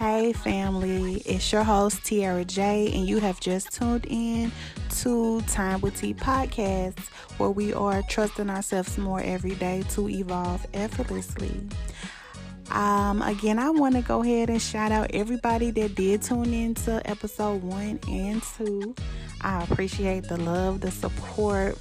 Hey, family, it's your host, Tiara J, and you have just tuned in to Time with T podcast, where we are trusting ourselves more every day to evolve effortlessly. Um, again, I want to go ahead and shout out everybody that did tune in to episode one and two. I appreciate the love, the support,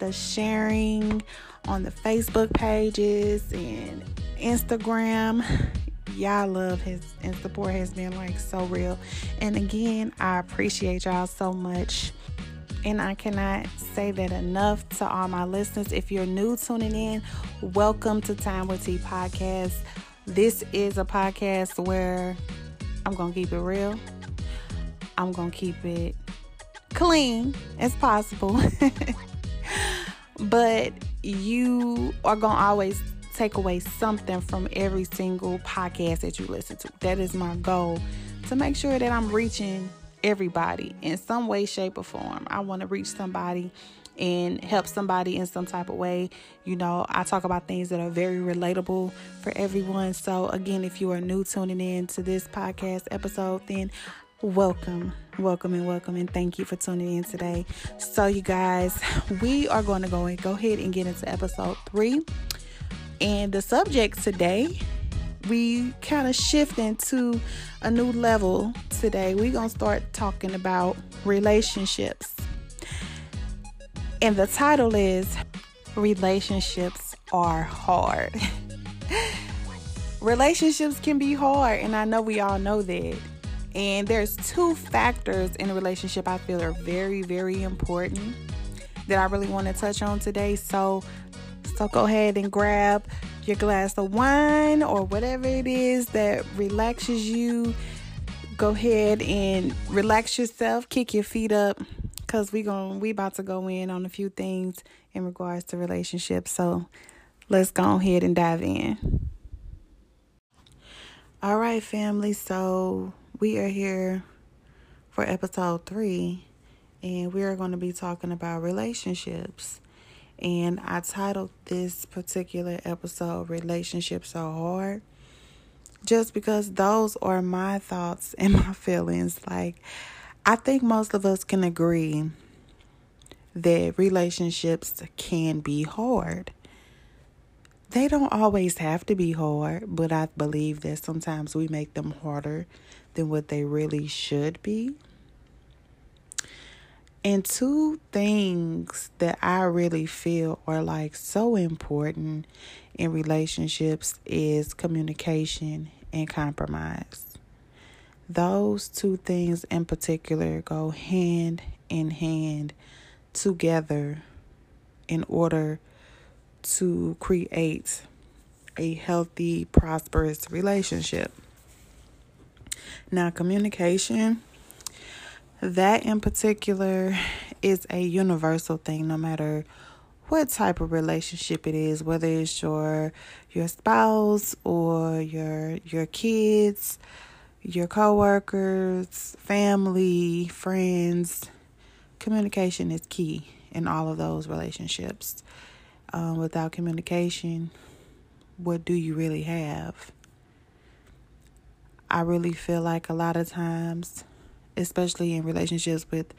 the sharing on the Facebook pages and Instagram y'all love his and support has been like so real. And again, I appreciate y'all so much. And I cannot say that enough to all my listeners. If you're new tuning in, welcome to Time with T podcast. This is a podcast where I'm going to keep it real. I'm going to keep it clean as possible. but you are going to always take away something from every single podcast that you listen to. That is my goal to make sure that I'm reaching everybody in some way, shape, or form. I want to reach somebody and help somebody in some type of way. You know, I talk about things that are very relatable for everyone. So, again, if you are new tuning in to this podcast episode, then welcome, welcome, and welcome, and thank you for tuning in today. So, you guys, we are going to go and go ahead and get into episode three. And the subject today, we kind of shift into a new level today. We're going to start talking about relationships. And the title is Relationships Are Hard. Relationships can be hard, and I know we all know that. And there's two factors in a relationship I feel are very, very important that I really want to touch on today. So so go ahead and grab your glass of wine or whatever it is that relaxes you. Go ahead and relax yourself, kick your feet up cuz we going we about to go in on a few things in regards to relationships. So let's go ahead and dive in. All right, family. So we are here for episode 3 and we are going to be talking about relationships. And I titled this particular episode Relationships Are Hard just because those are my thoughts and my feelings. Like, I think most of us can agree that relationships can be hard. They don't always have to be hard, but I believe that sometimes we make them harder than what they really should be. And two things that I really feel are like so important in relationships is communication and compromise. Those two things in particular go hand in hand together in order to create a healthy, prosperous relationship. Now, communication that in particular is a universal thing no matter what type of relationship it is whether it's your your spouse or your your kids your coworkers family friends. Communication is key in all of those relationships. Um, without communication what do you really have? I really feel like a lot of times especially in relationships with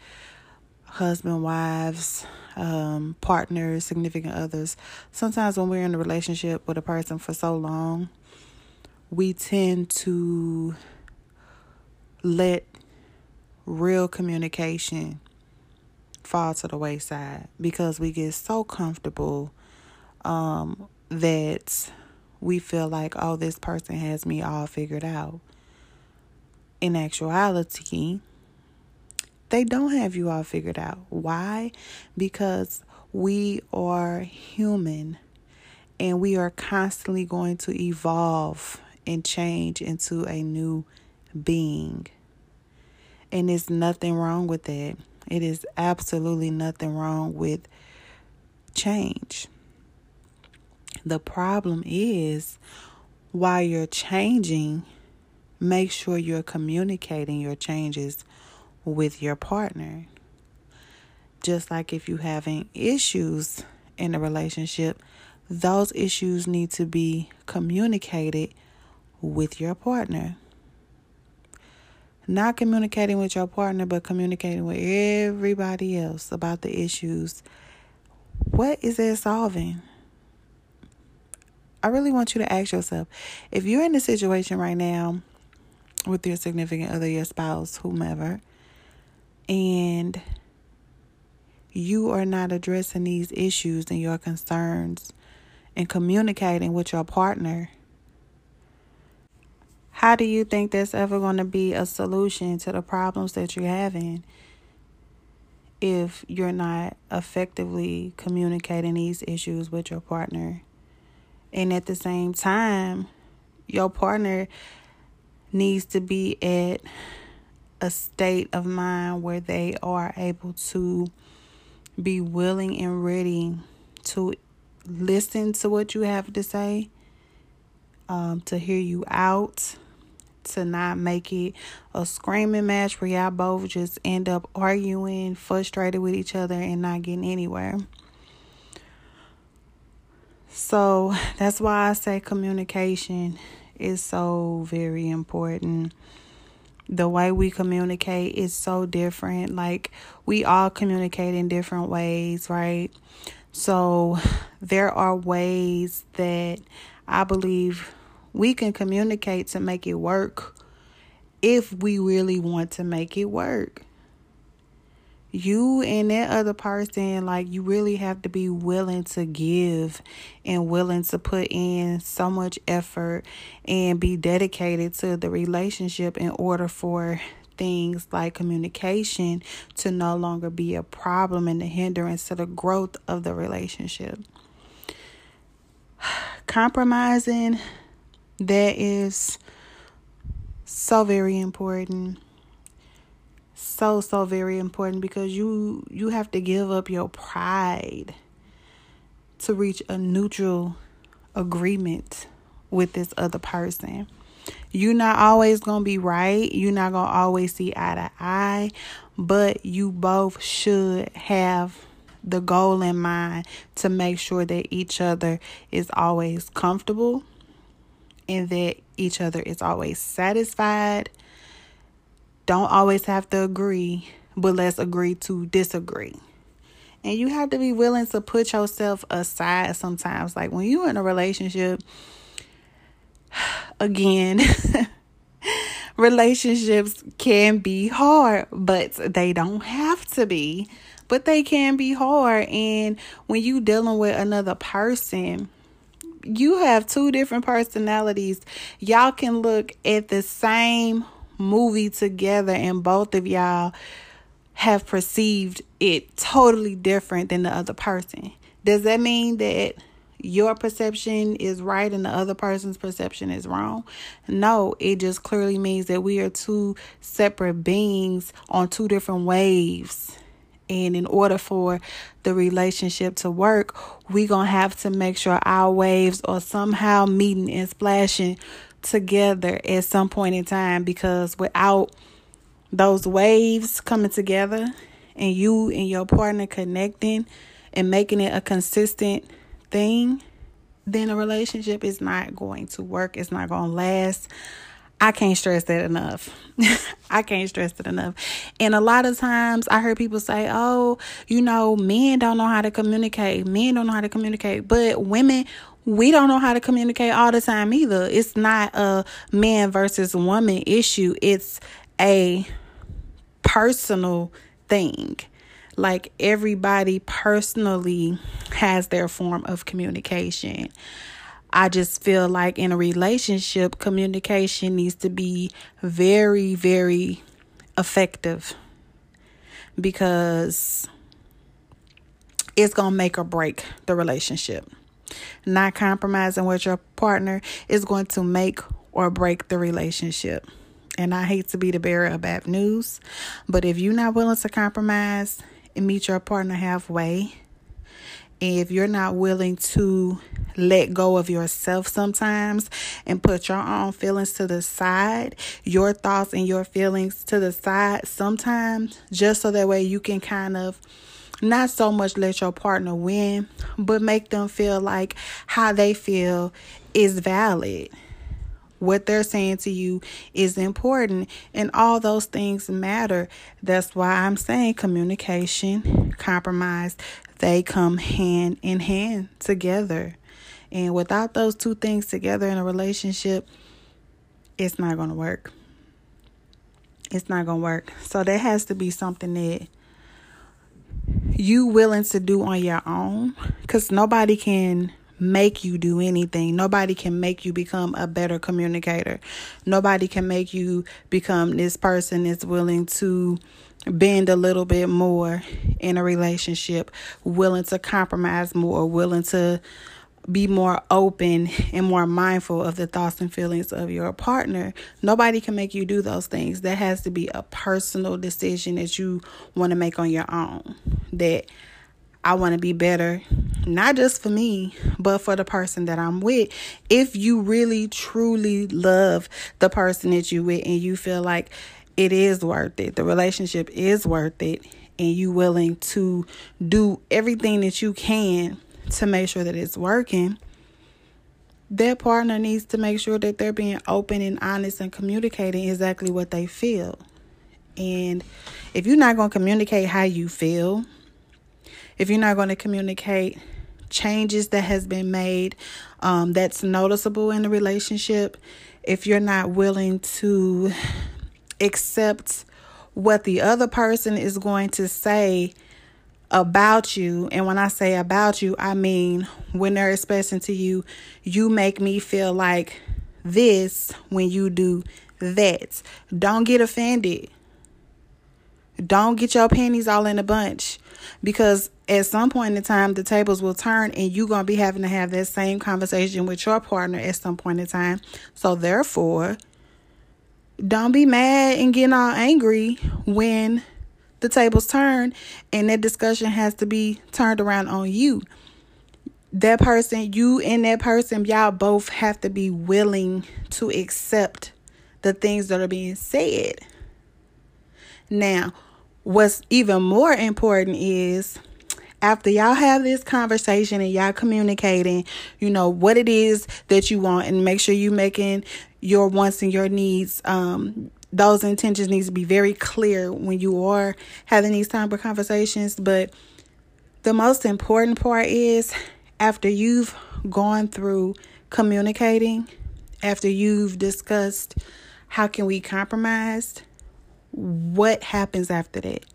husband, wives, um, partners, significant others. Sometimes when we're in a relationship with a person for so long, we tend to let real communication fall to the wayside because we get so comfortable um, that we feel like, oh, this person has me all figured out in actuality, they don't have you all figured out. Why? Because we are human and we are constantly going to evolve and change into a new being. And there's nothing wrong with that. It is absolutely nothing wrong with change. The problem is while you're changing, make sure you're communicating your changes with your partner. Just like if you're having issues in a relationship, those issues need to be communicated with your partner. not communicating with your partner, but communicating with everybody else about the issues, what is it solving? I really want you to ask yourself if you're in a situation right now with your significant other, your spouse, whomever, and you are not addressing these issues and your concerns and communicating with your partner, how do you think that's ever going to be a solution to the problems that you're having if you're not effectively communicating these issues with your partner? And at the same time, your partner needs to be at a state of mind where they are able to be willing and ready to listen to what you have to say, um, to hear you out, to not make it a screaming match where y'all both just end up arguing, frustrated with each other, and not getting anywhere. So that's why I say communication is so very important. The way we communicate is so different. Like, we all communicate in different ways, right? So, there are ways that I believe we can communicate to make it work if we really want to make it work you and that other person, like, you really have to be willing to give and willing to put in so much effort and be dedicated to the relationship in order for things like communication to no longer be a problem and a hindrance to the growth of the relationship. Compromising, that is so very important so so very important because you you have to give up your pride to reach a neutral agreement with this other person. You're not always going to be right. You're not going to always see eye to eye, but you both should have the goal in mind to make sure that each other is always comfortable and that each other is always satisfied don't always have to agree, but let's agree to disagree. And you have to be willing to put yourself aside sometimes. Like when you're in a relationship, again, relationships can be hard, but they don't have to be. But they can be hard. And when you're dealing with another person, you have two different personalities. Y'all can look at the same movie together and both of y'all have perceived it totally different than the other person. Does that mean that your perception is right and the other person's perception is wrong? No, it just clearly means that we are two separate beings on two different waves. And in order for the relationship to work, we're going to have to make sure our waves are somehow meeting and splashing together at some point in time because without those waves coming together and you and your partner connecting and making it a consistent thing, then a relationship is not going to work. It's not going to last. I can't stress that enough. I can't stress it enough. And a lot of times I heard people say, oh, you know, men don't know how to communicate. Men don't know how to communicate. But women, we don't know how to communicate all the time either. It's not a man versus woman issue, it's a personal thing. Like everybody personally has their form of communication. I just feel like in a relationship, communication needs to be very, very effective because it's going to make or break the relationship. Not compromising with your partner is going to make or break the relationship. And I hate to be the bearer of bad news, but if you're not willing to compromise and meet your partner halfway, if you're not willing to let go of yourself sometimes and put your own feelings to the side, your thoughts and your feelings to the side sometimes, just so that way you can kind of not so much let your partner win, but make them feel like how they feel is valid. what they're saying to you is important, and all those things matter. That's why I'm saying communication, compromise, they come hand in hand together. And without those two things together in a relationship, it's not going to work. It's not going to work. So there has to be something that you willing to do on your own cuz nobody can make you do anything. Nobody can make you become a better communicator. Nobody can make you become this person that's willing to bend a little bit more in a relationship, willing to compromise more, willing to be more open and more mindful of the thoughts and feelings of your partner. Nobody can make you do those things. That has to be a personal decision that you want to make on your own. That I want to be better, not just for me, but for the person that I'm with. If you really truly love the person that you with and you feel like it is worth it, the relationship is worth it, and you willing to do everything that you can to make sure that it's working, their partner needs to make sure that they're being open and honest and communicating exactly what they feel. And if you're not going to communicate how you feel, if you're not going to communicate changes that has been made um, that's noticeable in the relationship, if you're not willing to accept what the other person is going to say about you. And when I say about you, I mean when they're expressing to you, you make me feel like this when you do that. Don't get offended. Don't get your panties all in a bunch because at some point in time the tables will turn and you're going to be having to have that same conversation with your partner at some point in time. So therefore, don't be mad and getting all angry when the tables turn and that discussion has to be turned around on you. That person, you and that person, y'all both have to be willing to accept the things that are being said. Now, what's even more important is after y'all have this conversation and y'all communicating, you know, what it is that you want and make sure you making your wants and your needs um those intentions need to be very clear when you are having these type of conversations. But the most important part is after you've gone through communicating after you've discussed how can we compromise what happens after that?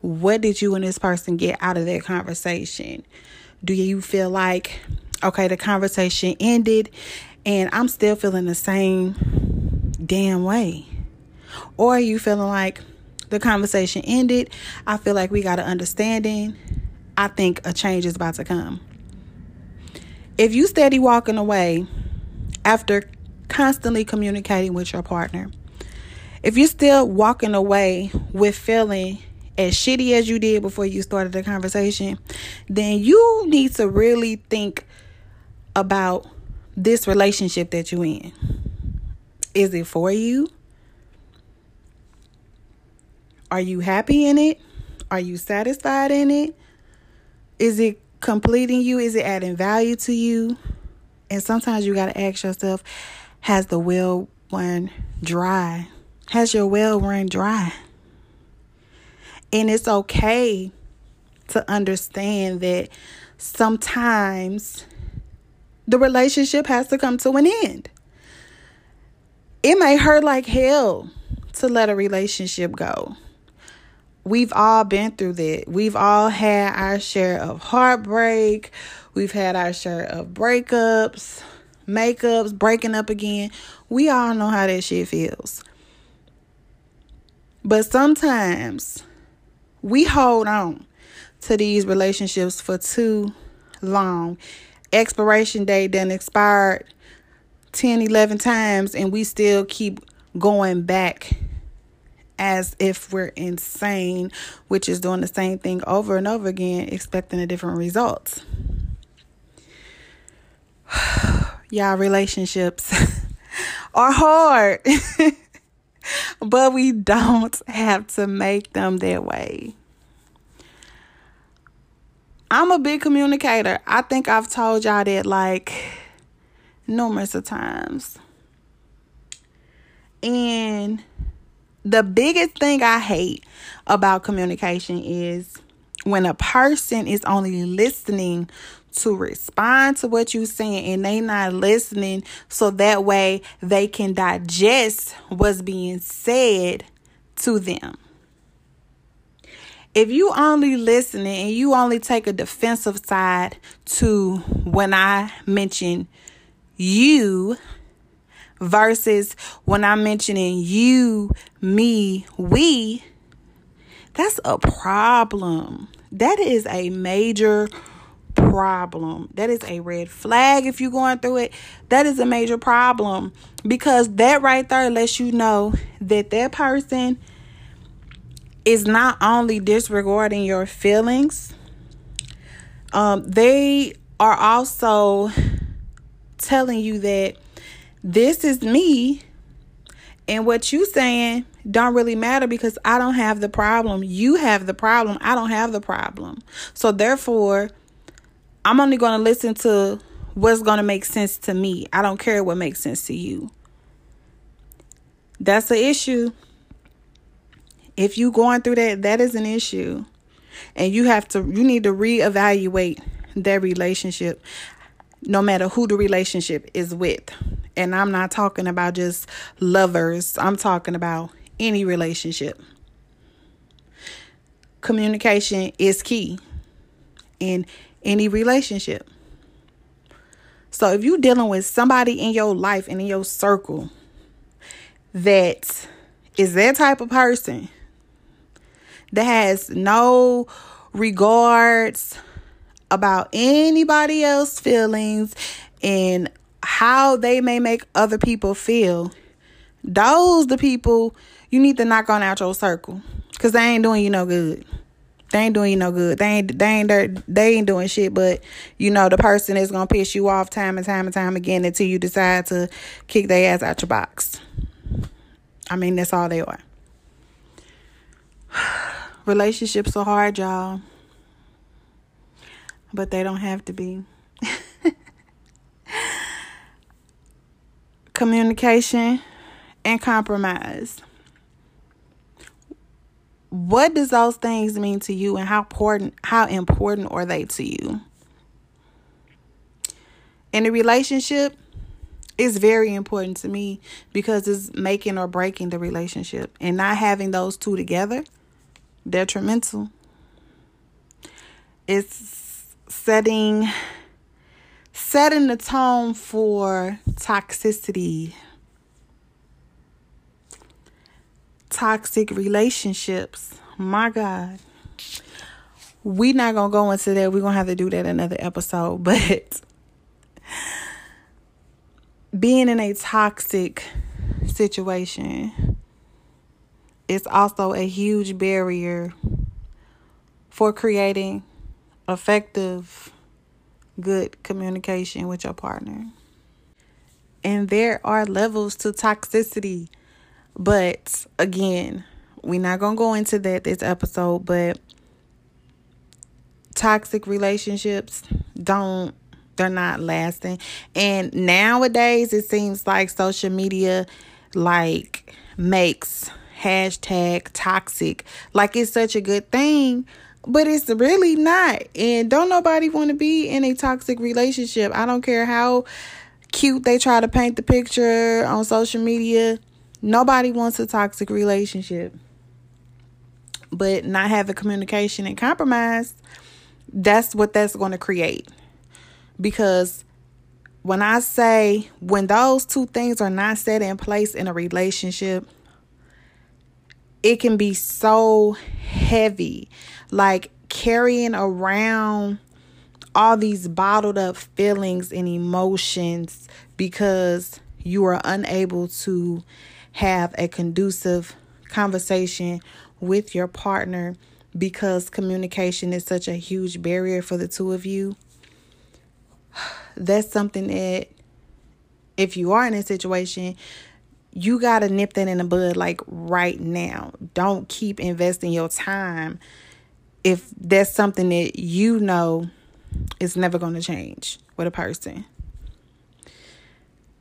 What did you and this person get out of that conversation? Do you feel like okay the conversation ended and i'm still feeling the same damn way or are you feeling like the conversation ended? I feel like we got an understanding. I think a change is about to come. If you steady walking away after constantly communicating with your partner, if you're still walking away with feeling as shitty as you did before you started the conversation, then you need to really think about this relationship that you're in. Is it for you? Are you happy in it? Are you satisfied in it? Is it completing you? Is it adding value to you? And sometimes you got to ask yourself Has the well run dry? Has your well run dry? And it's okay to understand that sometimes the relationship has to come to an end. It may hurt like hell to let a relationship go we've all been through that. We've all had our share of heartbreak. We've had our share of breakups, makeups, breaking up again. We all know how that shit feels. But sometimes we hold on to these relationships for too long. Expiration date then expired 10, 11 times, and we still keep going back as if we're insane, which is doing the same thing over and over again, expecting a different result. Y'all, relationships are hard, but we don't have to make them that way. I'm a big communicator. I think I've told y'all that like numerous of times. And the biggest thing I hate about communication is when a person is only listening to respond to what you're saying and they not listening so that way they can digest what's being said to them. If you only listening and you only take a defensive side to when I mention you versus when I'm mentioning you, me, we, that's a problem. That is a major problem. That is a red flag if you're going through it. That is a major problem because that right there lets you know that that person is not only disregarding your feelings, um, they are also telling you that this is me and what you saying don't really matter because I don't have the problem. You have the problem. I don't have the problem. So therefore, I'm only going to listen to what's going to make sense to me. I don't care what makes sense to you. That's the issue. If you going through that, that is an issue. And you have to you need to reevaluate that relationship no matter who the relationship is with. And I'm not talking about just lovers. I'm talking about any relationship. Communication is key in any relationship. So if you're dealing with somebody in your life and in your circle that is that type of person that has no regards about anybody else's feelings and how they may make other people feel, those the people you need to knock on out your circle because they ain't doing you no good. They ain't doing you no good. They ain't they ain't they ain't doing shit. But you know the person is gonna piss you off time and time and time again until you decide to kick their ass out your box. I mean that's all they are. Relationships are hard, y'all, but they don't have to be. Communication and compromise. What does those things mean to you and how important how important are they to you? In a relationship is very important to me because it's making or breaking the relationship and not having those two together detrimental. It's setting setting the tone for toxicity toxic relationships. My God. we not going to go into that. We're going to have to do that another episode. But being in a toxic situation is also a huge barrier for creating effective, good communication with your partner. And there are levels to toxicity. But again, we're not going to go into that this episode, but toxic relationships don't they're not lasting. And nowadays it seems like social media like makes hashtag toxic like it's such a good thing but it's really not and don't nobody want to be in a toxic relationship i don't care how cute they try to paint the picture on social media Nobody wants a toxic relationship. But not having communication and compromise, that's what that's going to create. Because when I say when those two things are not set in place in a relationship, it can be so heavy. Like carrying around all these bottled up feelings and emotions because you are unable to have a conducive conversation with your partner because communication is such a huge barrier for the two of you. That's something that, if you are in a situation, you got to nip that in the bud like right now. Don't keep investing your time if that's something that you know is never going to change with a person.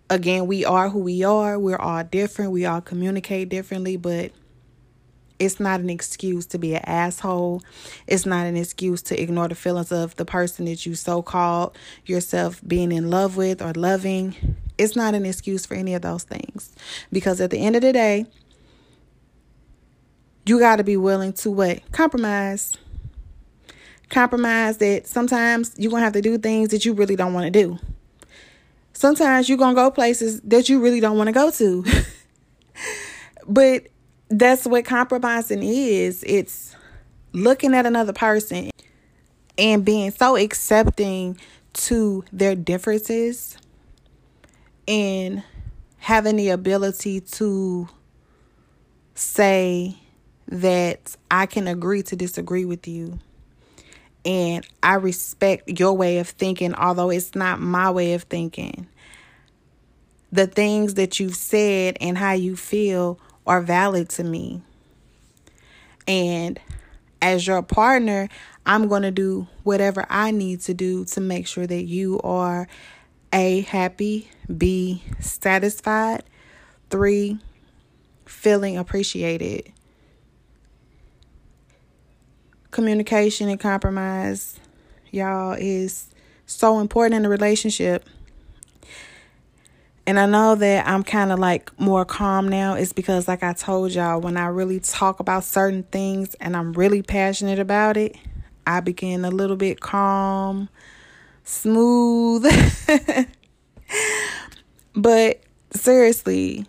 again, we are who we are. We're all different. We all communicate differently, but it's not an excuse to be an asshole. It's not an excuse to ignore the feelings of the person that you so called yourself being in love with or loving. It's not an excuse for any of those things. Because at the end of the day, you got to be willing to what? Compromise. Compromise that sometimes you're going to have to do things that you really don't want to do. Sometimes you're going to go places that you really don't want to go to. but that's what compromising is it's looking at another person and being so accepting to their differences and having the ability to say that I can agree to disagree with you. And I respect your way of thinking, although it's not my way of thinking. The things that you've said and how you feel are valid to me. And as your partner, I'm going to do whatever I need to do to make sure that you are A, happy, B, satisfied, three, feeling appreciated. Communication and compromise, y'all, is so important in a relationship. And I know that I'm kind of like more calm now. It's because, like I told y'all, when I really talk about certain things and I'm really passionate about it, I begin a little bit calm, smooth. but seriously,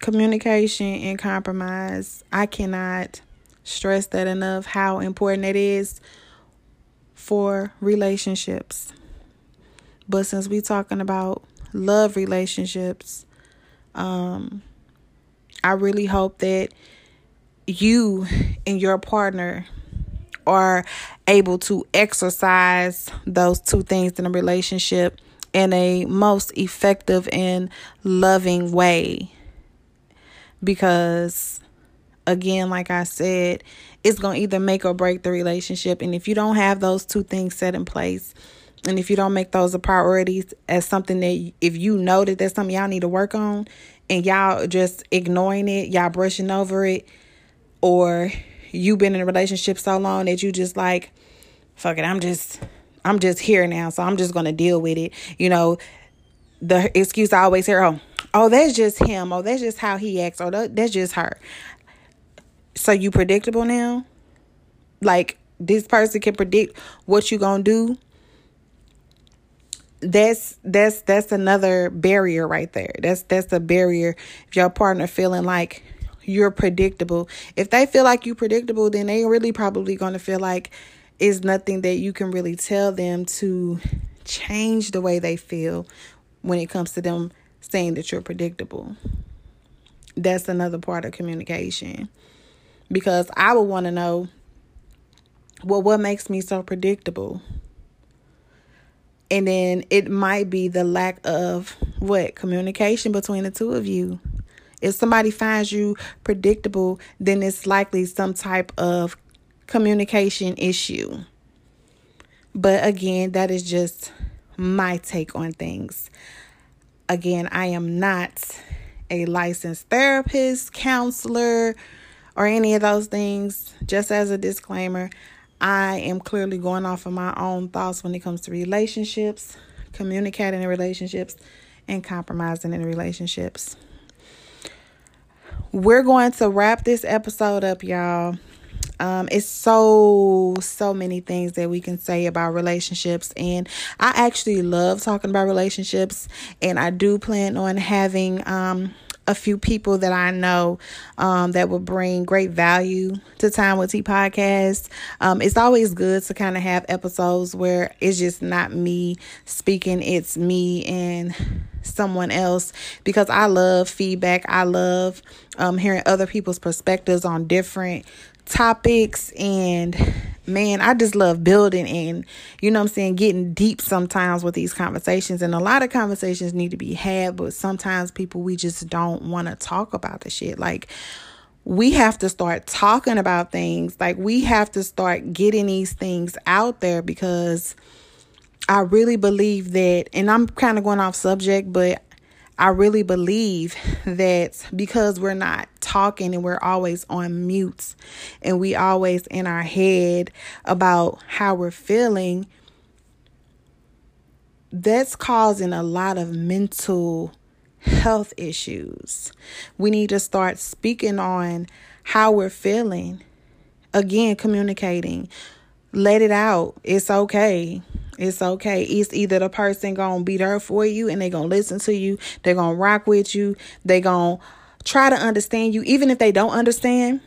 communication and compromise, I cannot stress that enough how important it is for relationships. But since we talking about love relationships. Um, I really hope that you and your partner are able to exercise those two things in a relationship in a most effective and loving way. Because, again, like I said, it's going to either make or break the relationship. And if you don't have those two things set in place, and if you don't make those a priority as something that if you know that that's something y'all need to work on and y'all just ignoring it, y'all brushing over it, or you've been in a relationship so long that you just like, fuck it, I'm just I'm just here now, so I'm just gonna deal with it. You know, the excuse I always hear, oh, oh, that's just him, oh, that's just how he acts, oh, or that's just her. So you predictable now? Like this person can predict what you gonna do that's that's that's another barrier right there. That's that's a barrier if your partner feeling like you're predictable. If they feel like you predictable, then they really probably going to feel like it's nothing that you can really tell them to change the way they feel when it comes to them saying that you're predictable. That's another part of communication. Because I would want to know well what makes me so predictable? And then it might be the lack of what communication between the two of you. If somebody finds you predictable, then it's likely some type of communication issue. But again, that is just my take on things. Again, I am not a licensed therapist, counselor, or any of those things. Just as a disclaimer, I am clearly going off of my own thoughts when it comes to relationships, communicating in relationships, and compromising in relationships. We're going to wrap this episode up, y'all. Um, it's so so many things that we can say about relationships and i actually love talking about relationships and i do plan on having um a few people that I know um, that will bring great value to Time with T podcast. Um, it's always good to kind of have episodes where it's just not me speaking, it's me and someone else because I love feedback. I love um, hearing other people's perspectives on different topics and man, I just love building and you know I'm saying, getting deep sometimes with these conversations. And a lot of conversations need to be had, but sometimes people we just don't want to talk about the shit. Like we have to start talking about things. Like we have to start getting these things out there because I really believe that and I'm kind of going off subject, but I really believe that because we're not talking and we're always on mute and we always in our head about how we're feeling, that's causing a lot of mental health issues. We need to start speaking on how we're feeling. Again, communicating. Let it out. It's okay. It's okay. It's either the person gonna be there for you and they gonna listen to you, they're gonna rock with you, they gonna try to understand you, even if they don't understand.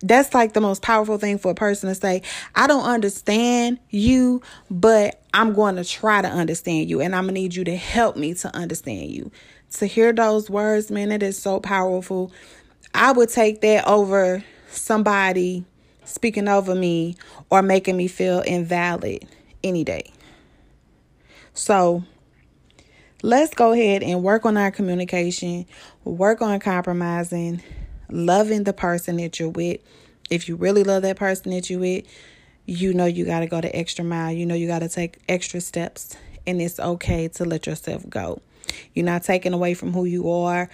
That's like the most powerful thing for a person to say, I don't understand you, but I'm going to try to understand you and I'm going to need you to help me to understand you. To hear those words, man, it is so powerful. I would take that over somebody speaking over me or making me feel invalid any day. So, let's go ahead and work on our communication, work on compromising, loving the person that you're with. If you really love that person that you're with, you know you got to go the extra mile. You know you got to take extra steps, and it's okay to let yourself go. You're not taking away from who you are.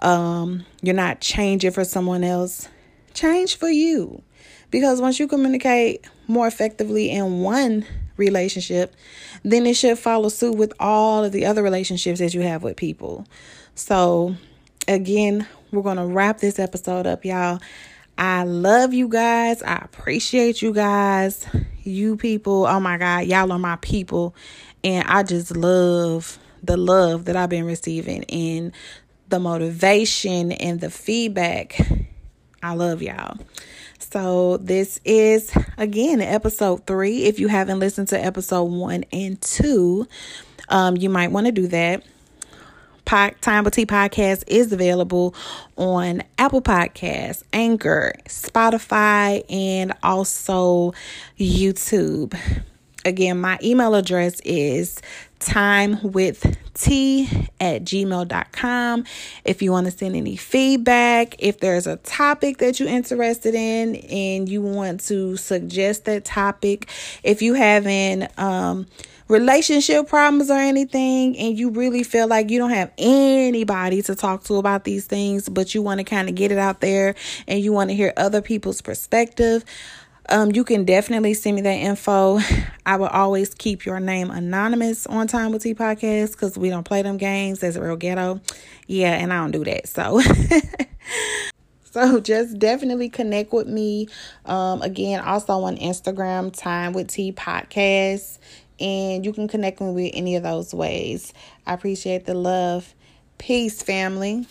Um, you're not changing for someone else. Change for you. Because once you communicate more effectively in one relationship, then it should follow suit with all of the other relationships that you have with people. So, again, we're going to wrap this episode up, y'all. I love you guys. I appreciate you guys. You people, oh my God, y'all are my people. And I just love the love that I've been receiving and the motivation and the feedback. I love y'all. So, this is again episode three. If you haven't listened to episode one and two, um, you might want to do that. Time with T podcast is available on Apple Podcasts, Anchor, Spotify, and also YouTube. Again, my email address is time with t at gmail.com if you want to send any feedback if there's a topic that you're interested in and you want to suggest that topic if you having um relationship problems or anything and you really feel like you don't have anybody to talk to about these things but you want to kind of get it out there and you want to hear other people's perspective um, you can definitely send me that info. I will always keep your name anonymous on Time with T podcast because we don't play them games. That's real ghetto. Yeah, and I don't do that. So. So just definitely connect with me. Um, again, also on Instagram, Time with T Podcast. And you can connect me with any of those ways. I appreciate the love. Peace, family.